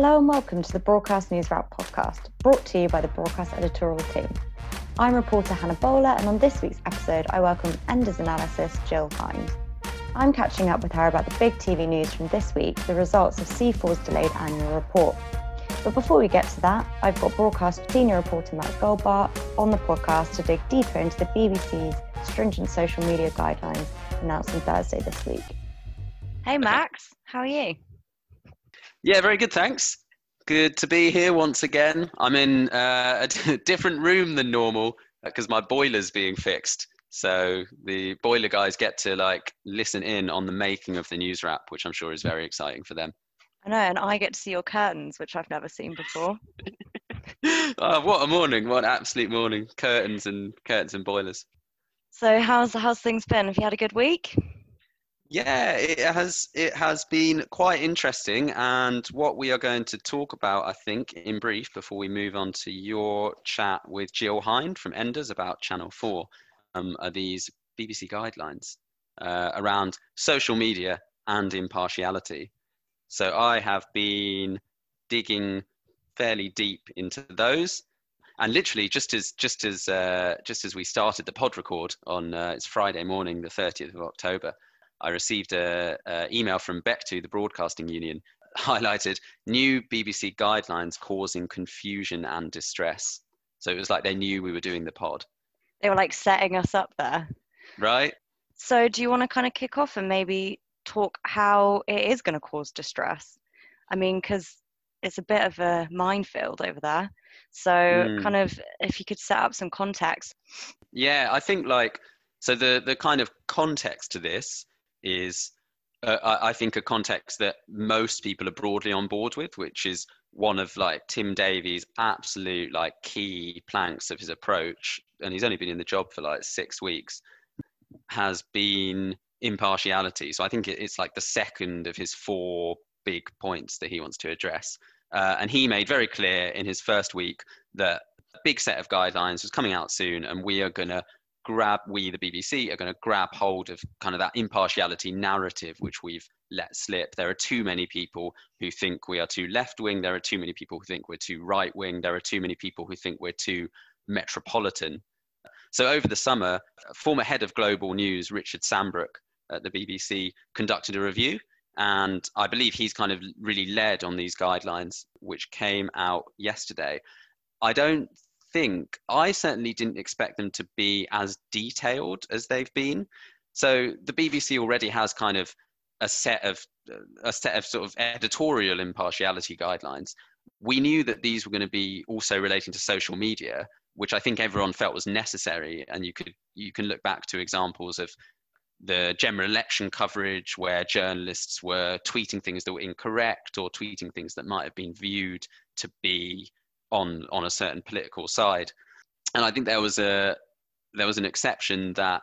Hello and welcome to the Broadcast News Wrap podcast, brought to you by the Broadcast editorial team. I'm reporter Hannah Bowler, and on this week's episode, I welcome Enders Analysis Jill Hind. I'm catching up with her about the big TV news from this week, the results of C4's delayed annual report. But before we get to that, I've got broadcast senior reporter Max Goldbart on the podcast to dig deeper into the BBC's stringent social media guidelines announced on Thursday this week. Hey Max, how are you? Yeah, very good, thanks. Good to be here once again. I'm in uh, a different room than normal because my boiler's being fixed. So the boiler guys get to like listen in on the making of the news wrap, which I'm sure is very exciting for them. I know, and I get to see your curtains, which I've never seen before. oh, what a morning! What an absolute morning! Curtains and curtains and boilers. So how's how's things been? Have you had a good week? Yeah, it has it has been quite interesting, and what we are going to talk about, I think, in brief, before we move on to your chat with Jill Hind from Enders about Channel Four, um, are these BBC guidelines uh, around social media and impartiality. So I have been digging fairly deep into those, and literally just as just as uh, just as we started the pod record on uh, it's Friday morning, the 30th of October. I received a, a email from BECTU, the Broadcasting Union, highlighted new BBC guidelines causing confusion and distress. So it was like they knew we were doing the pod. They were like setting us up there. Right. So do you want to kind of kick off and maybe talk how it is going to cause distress? I mean, because it's a bit of a minefield over there. So, mm. kind of, if you could set up some context. Yeah, I think like so. The the kind of context to this is, uh, I think, a context that most people are broadly on board with, which is one of like Tim Davie's absolute like key planks of his approach, and he's only been in the job for like six weeks, has been impartiality. So I think it's like the second of his four big points that he wants to address. Uh, and he made very clear in his first week that a big set of guidelines was coming out soon, and we are going to grab we the bbc are going to grab hold of kind of that impartiality narrative which we've let slip. There are too many people who think we are too left wing there are too many people who think we're too right wing there are too many people who think we're too metropolitan. So over the summer former head of global news richard sambrook at the bbc conducted a review and i believe he's kind of really led on these guidelines which came out yesterday. I don't think I certainly didn't expect them to be as detailed as they've been. So the BBC already has kind of a set of a set of sort of editorial impartiality guidelines. We knew that these were going to be also relating to social media, which I think everyone felt was necessary. And you could you can look back to examples of the general election coverage where journalists were tweeting things that were incorrect or tweeting things that might have been viewed to be on on a certain political side. And I think there was a there was an exception that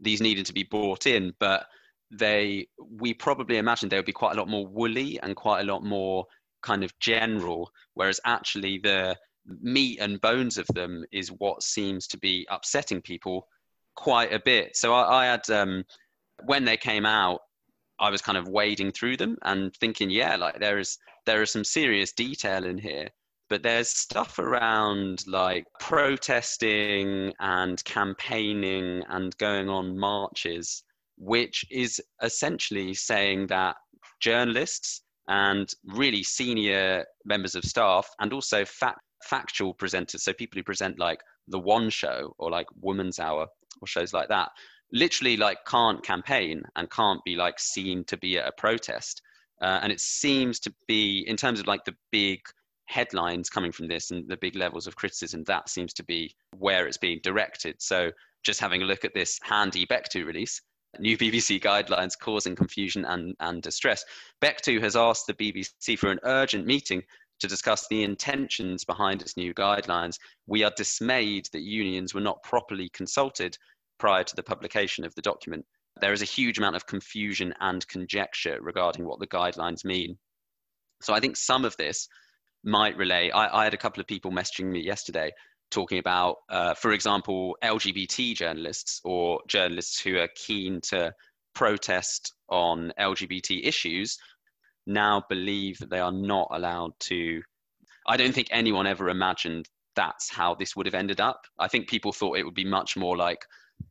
these needed to be brought in, but they we probably imagined they would be quite a lot more woolly and quite a lot more kind of general, whereas actually the meat and bones of them is what seems to be upsetting people quite a bit. So I, I had um, when they came out, I was kind of wading through them and thinking, yeah, like there is there is some serious detail in here but there's stuff around like protesting and campaigning and going on marches, which is essentially saying that journalists and really senior members of staff and also fact, factual presenters, so people who present like the One Show or like Woman's Hour or shows like that, literally like can't campaign and can't be like seen to be at a protest. Uh, and it seems to be in terms of like the big headlines coming from this and the big levels of criticism, that seems to be where it's being directed. So just having a look at this handy BECTU release, new BBC guidelines causing confusion and, and distress. BECTU has asked the BBC for an urgent meeting to discuss the intentions behind its new guidelines. We are dismayed that unions were not properly consulted prior to the publication of the document. There is a huge amount of confusion and conjecture regarding what the guidelines mean. So I think some of this might relate. I, I had a couple of people messaging me yesterday talking about, uh, for example, LGBT journalists or journalists who are keen to protest on LGBT issues, now believe that they are not allowed to. I don't think anyone ever imagined that's how this would have ended up. I think people thought it would be much more like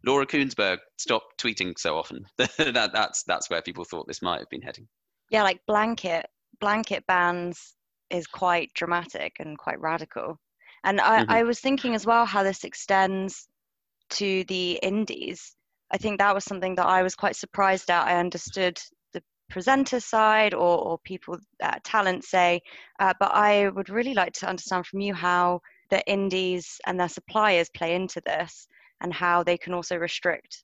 Laura Kuenssberg, stop tweeting so often. that, that's that's where people thought this might have been heading. Yeah, like blanket blanket bans is quite dramatic and quite radical. And I, mm-hmm. I was thinking as well how this extends to the indies. I think that was something that I was quite surprised at. I understood the presenter side or, or people at talent say, uh, but I would really like to understand from you how the indies and their suppliers play into this and how they can also restrict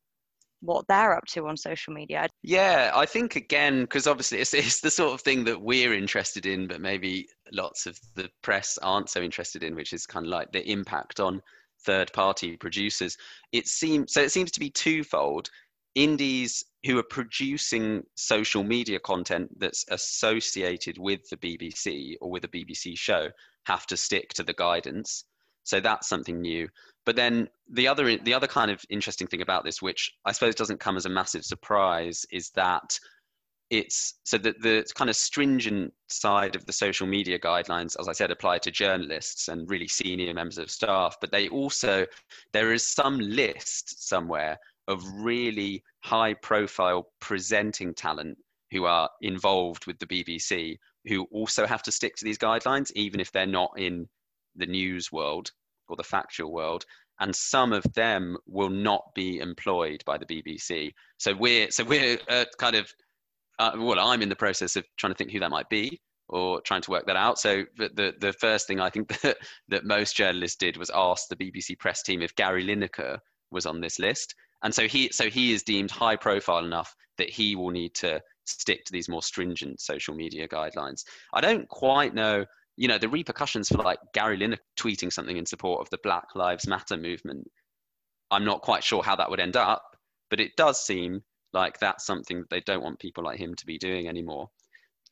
what they're up to on social media. Yeah, I think again, because obviously it's, it's the sort of thing that we're interested in, but maybe lots of the press aren't so interested in, which is kind of like the impact on third party producers. It seems so it seems to be twofold. Indies who are producing social media content that's associated with the BBC or with a BBC show have to stick to the guidance. So that's something new. But then the other the other kind of interesting thing about this, which I suppose doesn't come as a massive surprise, is that it's so that the kind of stringent side of the social media guidelines, as I said, apply to journalists and really senior members of staff. But they also there is some list somewhere of really high profile presenting talent who are involved with the BBC who also have to stick to these guidelines, even if they're not in the news world or the factual world and some of them will not be employed by the BBC. So we're so we're uh, kind of uh, well, I'm in the process of trying to think who that might be or trying to work that out. So the the, the first thing I think that, that most journalists did was ask the BBC press team if Gary Lineker was on this list, and so he so he is deemed high profile enough that he will need to stick to these more stringent social media guidelines. I don't quite know you know the repercussions for like Gary Lineker tweeting something in support of the Black Lives Matter movement. I'm not quite sure how that would end up, but it does seem like that's something that they don't want people like him to be doing anymore.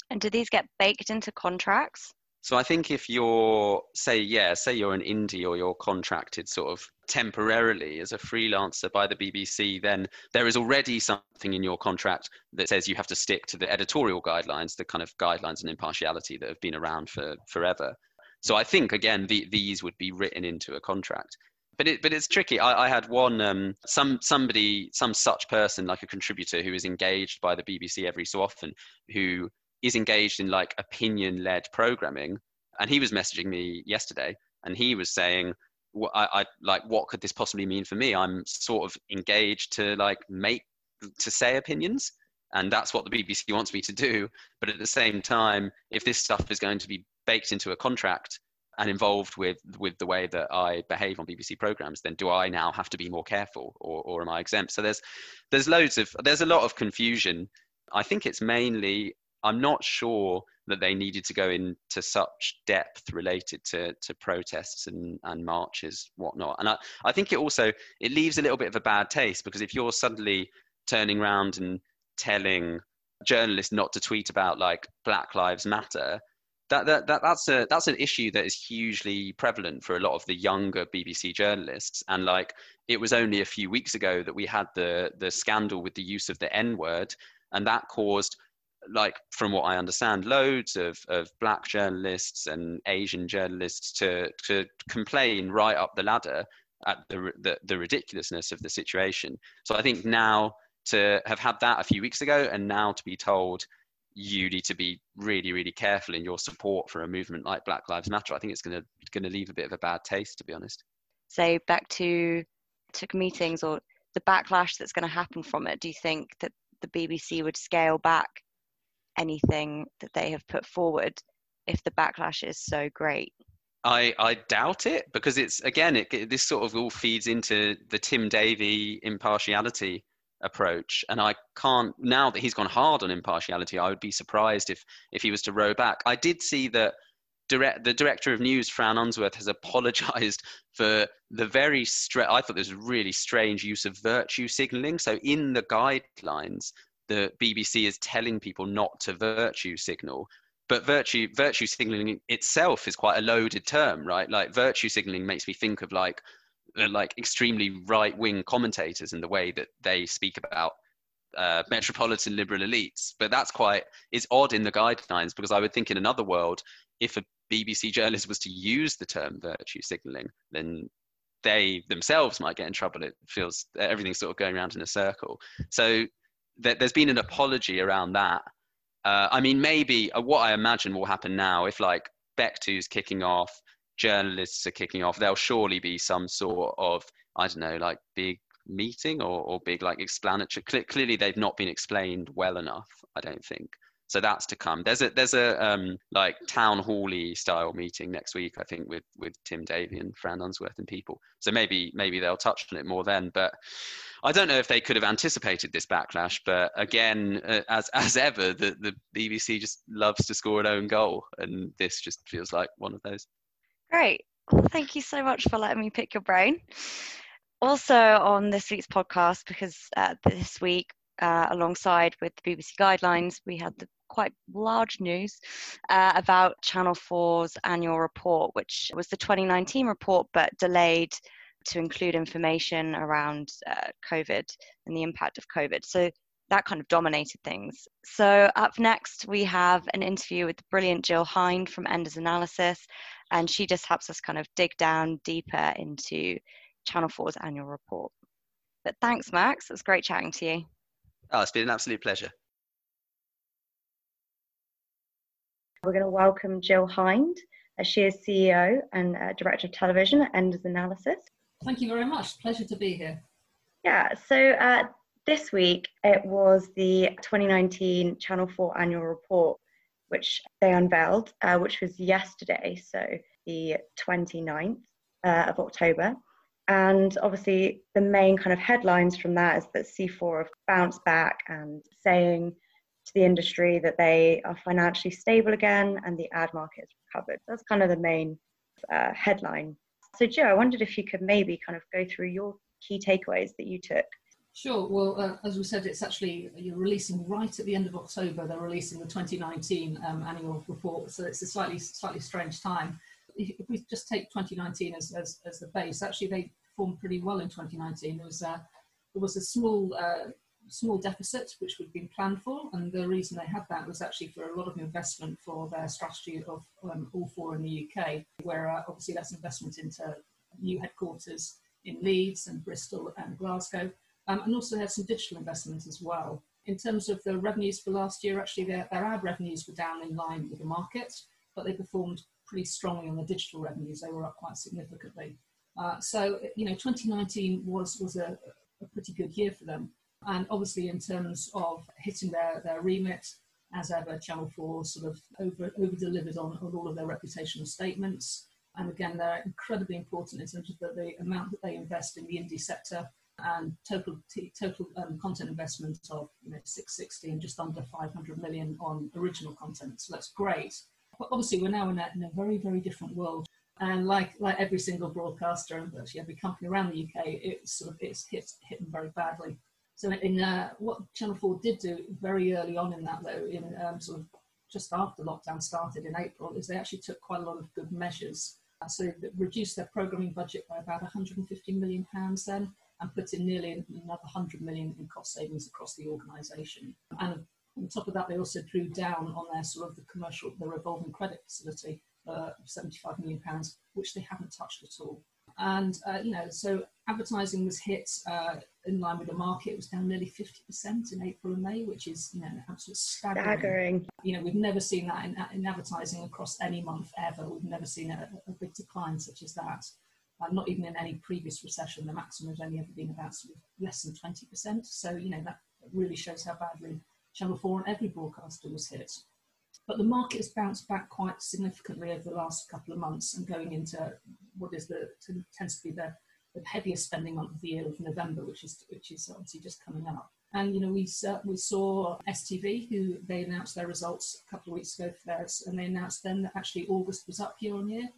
And do these get baked into contracts? So I think if you're, say, yeah, say you're an indie or you're contracted sort of temporarily as a freelancer by the BBC, then there is already something in your contract that says you have to stick to the editorial guidelines, the kind of guidelines and impartiality that have been around for forever. So I think again, the, these would be written into a contract. But it, but it's tricky. I, I had one um, some somebody some such person like a contributor who is engaged by the BBC every so often who is engaged in like opinion led programming. And he was messaging me yesterday and he was saying, I, I like, what could this possibly mean for me? I'm sort of engaged to like make, to say opinions. And that's what the BBC wants me to do. But at the same time, if this stuff is going to be baked into a contract and involved with with the way that I behave on BBC programs, then do I now have to be more careful, or or am I exempt? So there's there's loads of there's a lot of confusion. I think it's mainly I'm not sure that they needed to go into such depth related to, to protests and, and marches, whatnot. And I, I think it also it leaves a little bit of a bad taste because if you're suddenly turning around and telling journalists not to tweet about like Black Lives Matter, that, that, that that's a that's an issue that is hugely prevalent for a lot of the younger BBC journalists. And like it was only a few weeks ago that we had the the scandal with the use of the N word, and that caused like from what I understand, loads of, of black journalists and Asian journalists to to complain right up the ladder at the, the, the ridiculousness of the situation. So I think now to have had that a few weeks ago and now to be told you need to be really really careful in your support for a movement like Black Lives Matter, I think it's going to going to leave a bit of a bad taste, to be honest. So back to to meetings or the backlash that's going to happen from it. Do you think that the BBC would scale back anything that they have put forward if the backlash is so great? I, I doubt it because it's again it, this sort of all feeds into the Tim Davie impartiality approach and I can't now that he's gone hard on impartiality I would be surprised if if he was to row back I did see that direct the director of news Fran Unsworth has apologized for the very stra- I thought this was really strange use of virtue signaling so in the guidelines the BBC is telling people not to virtue signal. But virtue virtue signaling itself is quite a loaded term, right? Like virtue signaling makes me think of like like extremely right wing commentators in the way that they speak about uh, metropolitan liberal elites. But that's quite it's odd in the guidelines because I would think in another world, if a BBC journalist was to use the term virtue signaling, then they themselves might get in trouble. It feels everything's sort of going around in a circle. So th- there's been an apology around that. Uh, I mean, maybe uh, what I imagine will happen now if like BECTU's kicking off, journalists are kicking off, there'll surely be some sort of, I don't know, like big meeting or, or big like explanatory. clearly, they've not been explained well enough, I don't think. So that's to come. There's a there's a um, like town hally style meeting next week, I think, with with Tim Davie and Fran Unsworth and people. So maybe maybe they'll touch on it more then. But I don't know if they could have anticipated this backlash. But again, uh, as as ever, the the BBC just loves to score an own goal, and this just feels like one of those. Great. Well, thank you so much for letting me pick your brain. Also on this week's podcast, because uh, this week uh, alongside with the BBC guidelines, we had the quite large news uh, about Channel 4's annual report, which was the 2019 report but delayed to include information around uh, COVID and the impact of COVID. So that kind of dominated things. So, up next, we have an interview with the brilliant Jill Hind from Enders Analysis, and she just helps us kind of dig down deeper into Channel 4's annual report. But thanks, Max. It was great chatting to you. Oh, it's been an absolute pleasure. We're going to welcome Jill Hind. as she is CEO and uh, Director of Television at Enders Analysis. Thank you very much. Pleasure to be here. Yeah, so uh, this week it was the 2019 Channel 4 annual report, which they unveiled, uh, which was yesterday, so the 29th uh, of October. And obviously, the main kind of headlines from that is that C4 have bounced back and saying to the industry that they are financially stable again and the ad market has recovered. That's kind of the main uh, headline. So, Joe, I wondered if you could maybe kind of go through your key takeaways that you took. Sure. Well, uh, as we said, it's actually you're releasing right at the end of October. They're releasing the 2019 um, annual report, so it's a slightly slightly strange time if we just take 2019 as, as, as the base, actually they performed pretty well in 2019. There was a, there was a small uh, small deficit which had been planned for, and the reason they had that was actually for a lot of investment for their strategy of um, all four in the UK, where uh, obviously that's investment into new headquarters in Leeds and Bristol and Glasgow, um, and also had some digital investment as well. In terms of the revenues for last year, actually their, their ad revenues were down in line with the market, but they performed pretty strongly on the digital revenues. They were up quite significantly. Uh, so, you know, 2019 was, was a, a, pretty good year for them. And obviously, in terms of hitting their, their remit, as ever, Channel 4 sort of over, delivered on, on all of their reputational statements. And again, they're incredibly important in terms of the, the amount that they invest in the indie sector and total total um, content investment of you know 660 and just under 500 million on original content. So that's great. But obviously, we're now in a, in a very, very different world. And like like every single broadcaster and virtually every company around the UK, it's sort of it's hit hit them very badly. So in uh, what Channel 4 did do very early on in that though, in um, sort of just after lockdown started in April, is they actually took quite a lot of good measures. So they reduced their programming budget by about 150 million pounds then, and put in nearly another 100 million in cost savings across the organisation. And on top of that, they also drew down on their sort of the commercial, the revolving credit facility uh, of 75 million pounds, which they haven't touched at all. And uh, you know, so advertising was hit uh, in line with the market. It was down nearly 50% in April and May, which is you know an absolute staggering. staggering. You know, we've never seen that in, in advertising across any month ever. We've never seen a, a big decline such as that. Not even in any previous recession, the maximum has only ever been about sort of less than 20%. So you know that really shows how badly Channel 4 and every broadcaster was hit. But the market has bounced back quite significantly over the last couple of months and going into what is the tends to be the, the heaviest spending month of the year of November, which is which is obviously just coming up. And you know we uh, we saw STV who they announced their results a couple of weeks ago for theirs, and they announced then that actually August was up year on year.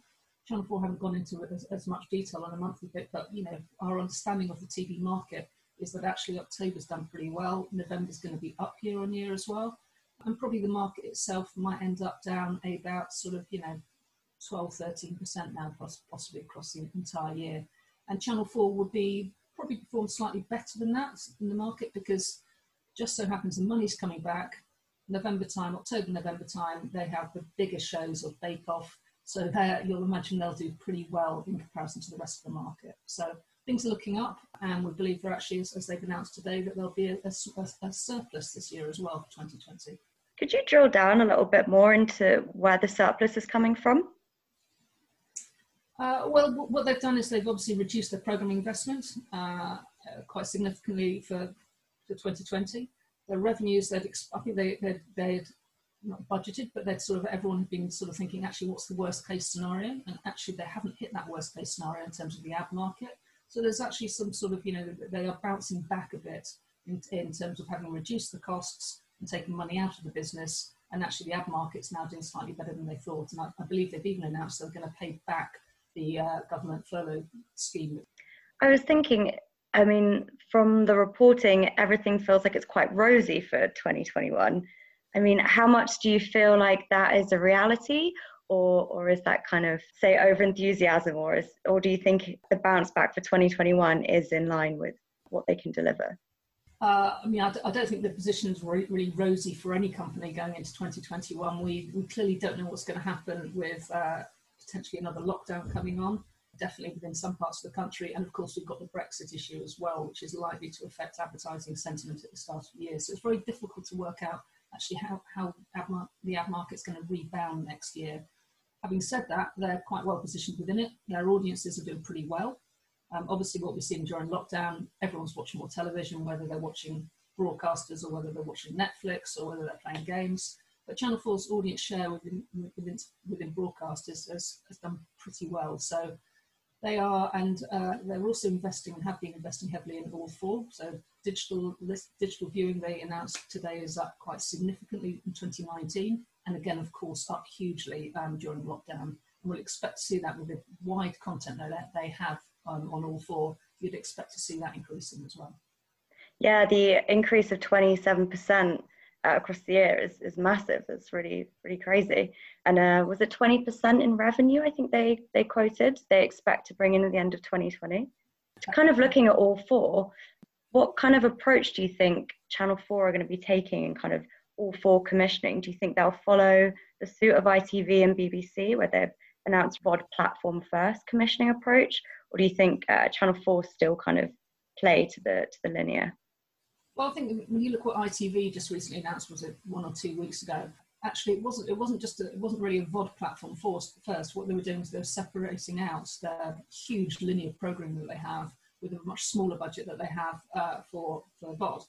Channel 4 haven't gone into as, as much detail on a monthly bit, but you know our understanding of the TV market is that actually October's done pretty well. November's going to be up year on year as well. And probably the market itself might end up down about sort of, you know, 12, 13% now, possibly across the entire year. And Channel 4 would be probably perform slightly better than that in the market because Just so happens the money's coming back. November time, October, November time, they have the bigger shows of Bake Off. So there, you'll imagine they'll do pretty well in comparison to the rest of the market. So things are looking up, and we believe they're actually, as, as they've announced today, that there'll be a, a, a surplus this year as well for 2020. Could you drill down a little bit more into where the surplus is coming from? Uh, well, what they've done is they've obviously reduced their programming investment uh, quite significantly for, for 2020. Their revenues, they'd, I think they, they'd, they'd not budgeted, but they'd sort of everyone had been sort of thinking, actually, what's the worst case scenario? And actually, they haven't hit that worst case scenario in terms of the ad market. So there's actually some sort of, you know, they are bouncing back a bit in, in terms of having reduced the costs and taking money out of the business. And actually, the ad market's now doing slightly better than they thought. And I, I believe they've even announced they're going to pay back the uh, government furlough scheme. I was thinking, I mean, from the reporting, everything feels like it's quite rosy for 2021. I mean, how much do you feel like that is a reality? Or, or is that kind of say over enthusiasm or is or do you think the bounce back for 2021 is in line with what they can deliver uh, I mean, I d- I don't think the position is re- really rosy for any company going into 2021. We, we clearly don't know what's going to happen with uh, potentially another lockdown coming on, definitely within some parts of the country. And of course, we've got the Brexit issue as well, which is likely to affect advertising sentiment at the start of the year. So it's very difficult to work out actually how, how ad mar- the ad market's going to rebound next year. Having said that, they're quite well positioned within it. Their audiences are doing pretty well. Um, obviously, what we've seen during lockdown, everyone's watching more television, whether they're watching broadcasters or whether they're watching Netflix or whether they're playing games. But Channel 4's audience share within, within, within broadcasters has, has done pretty well. So they are, and uh, they're also investing and have been investing heavily in All4. So digital digital viewing they announced today is up quite significantly in 2019, and again, of course, up hugely um, during lockdown. And we'll expect to see that with the wide content that they have um, on All4. You'd expect to see that increasing as well. Yeah, the increase of 27% uh, across the year is, is massive. It's really, really crazy. And uh, was it 20% in revenue? I think they, they quoted they expect to bring in at the end of 2020. Kind of looking at All4, what kind of approach do you think Channel 4 are going to be taking in kind of All4 commissioning? Do you think they'll follow the suit of ITV and BBC where they've announced VOD platform first commissioning approach? Or do you think uh, Channel 4 still kind of play to the, to the linear? Well, I think when you look what ITV just recently announced, was it one or two weeks ago? Actually, it wasn't. It wasn't just. A, it wasn't really a VOD platform first. First, what they were doing was they were separating out their huge linear programming that they have with a much smaller budget that they have uh, for for VOD.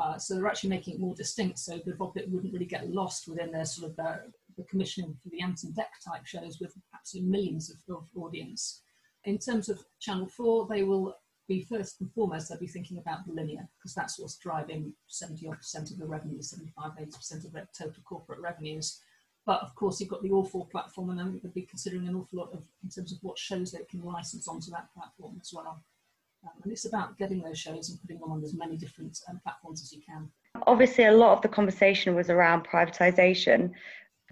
Uh, so they're actually making it more distinct, so the VOD bit wouldn't really get lost within their sort of their, the commissioning for the Ant Dec type shows with absolutely millions of, of audience. In terms of Channel 4, they will be first and foremost, they'll be thinking about the linear because that's what's driving 70 odd percent of the revenue, 75, 80 percent of the total corporate revenues. But of course, you've got the All4 platform, and then they'll be considering an awful lot of in terms of what shows they can license onto that platform as well. Um, and it's about getting those shows and putting them on as many different um, platforms as you can. Obviously, a lot of the conversation was around privatisation.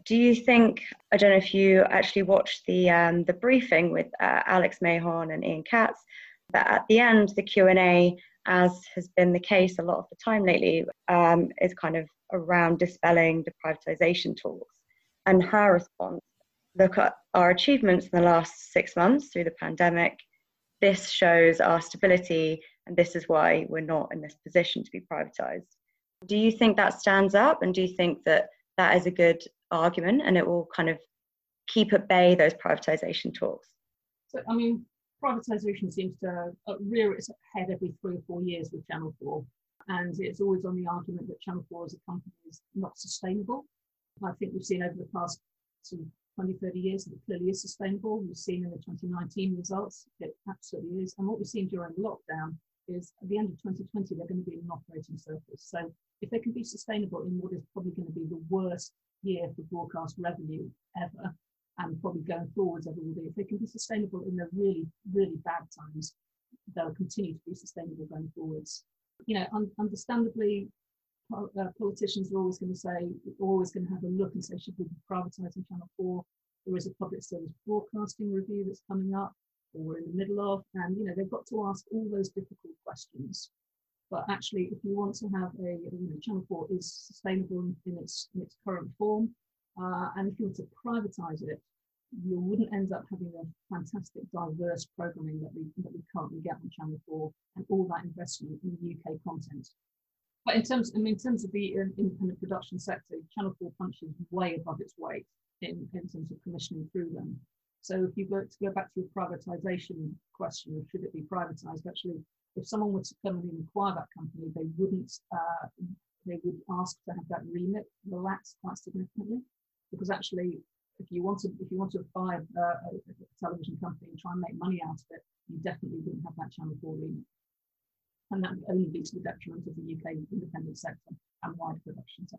Do you think? I don't know if you actually watched the um, the briefing with uh, Alex Mahon and Ian Katz but at the end, the Q&A, as has been the case a lot of the time lately, um, is kind of around dispelling the privatisation talks. And her response, look at our achievements in the last six months through the pandemic. This shows our stability, and this is why we're not in this position to be privatised. Do you think that stands up, and do you think that that is a good argument and it will kind of keep at bay those privatisation talks? So, I mean, privatisation seems to uh, rear its head every three or four years with Channel 4. And it's always on the argument that Channel 4 as a company is not sustainable. I think we've seen over the past sort of 20, 30 years that it clearly is sustainable. We've seen in the 2019 results, it absolutely is. And what we've seen during lockdown is at the end of 2020, they're going to be in an operating surplus. So if they can be sustainable in what is probably going to be the worst year for broadcast revenue ever, and probably going forwards ever will be. If they can be sustainable in the really, really bad times, they'll continue to be sustainable going forwards. You know, un- understandably, uh, politicians are always going to say, always going to have a look and say, should we be privatising Channel 4? There is a public service broadcasting review that's coming up, or we're in the middle of, and you know, they've got to ask all those difficult questions. But actually, if you want to have a you know, Channel 4 is sustainable in, in, its, in its current form, uh, and if you were to privatize it, you wouldn't end up having a fantastic diverse programming that we, that we currently get on Channel 4 and all that investment in UK content. But in terms, I mean, in terms of the independent production sector, Channel 4 punches way above its weight in, in terms of commissioning through them. So if you go to go back to your privatization question, of should it be privatized? Actually, if someone were to come and acquire that company, they wouldn't, uh, they would ask to have that remit relaxed quite significantly, because actually, if you want to, if you want to buy a, a, a television company and try and make money out of it, you definitely wouldn't have that Channel 4 remit and that would only be to the detriment of the UK independent sector and wider production sector.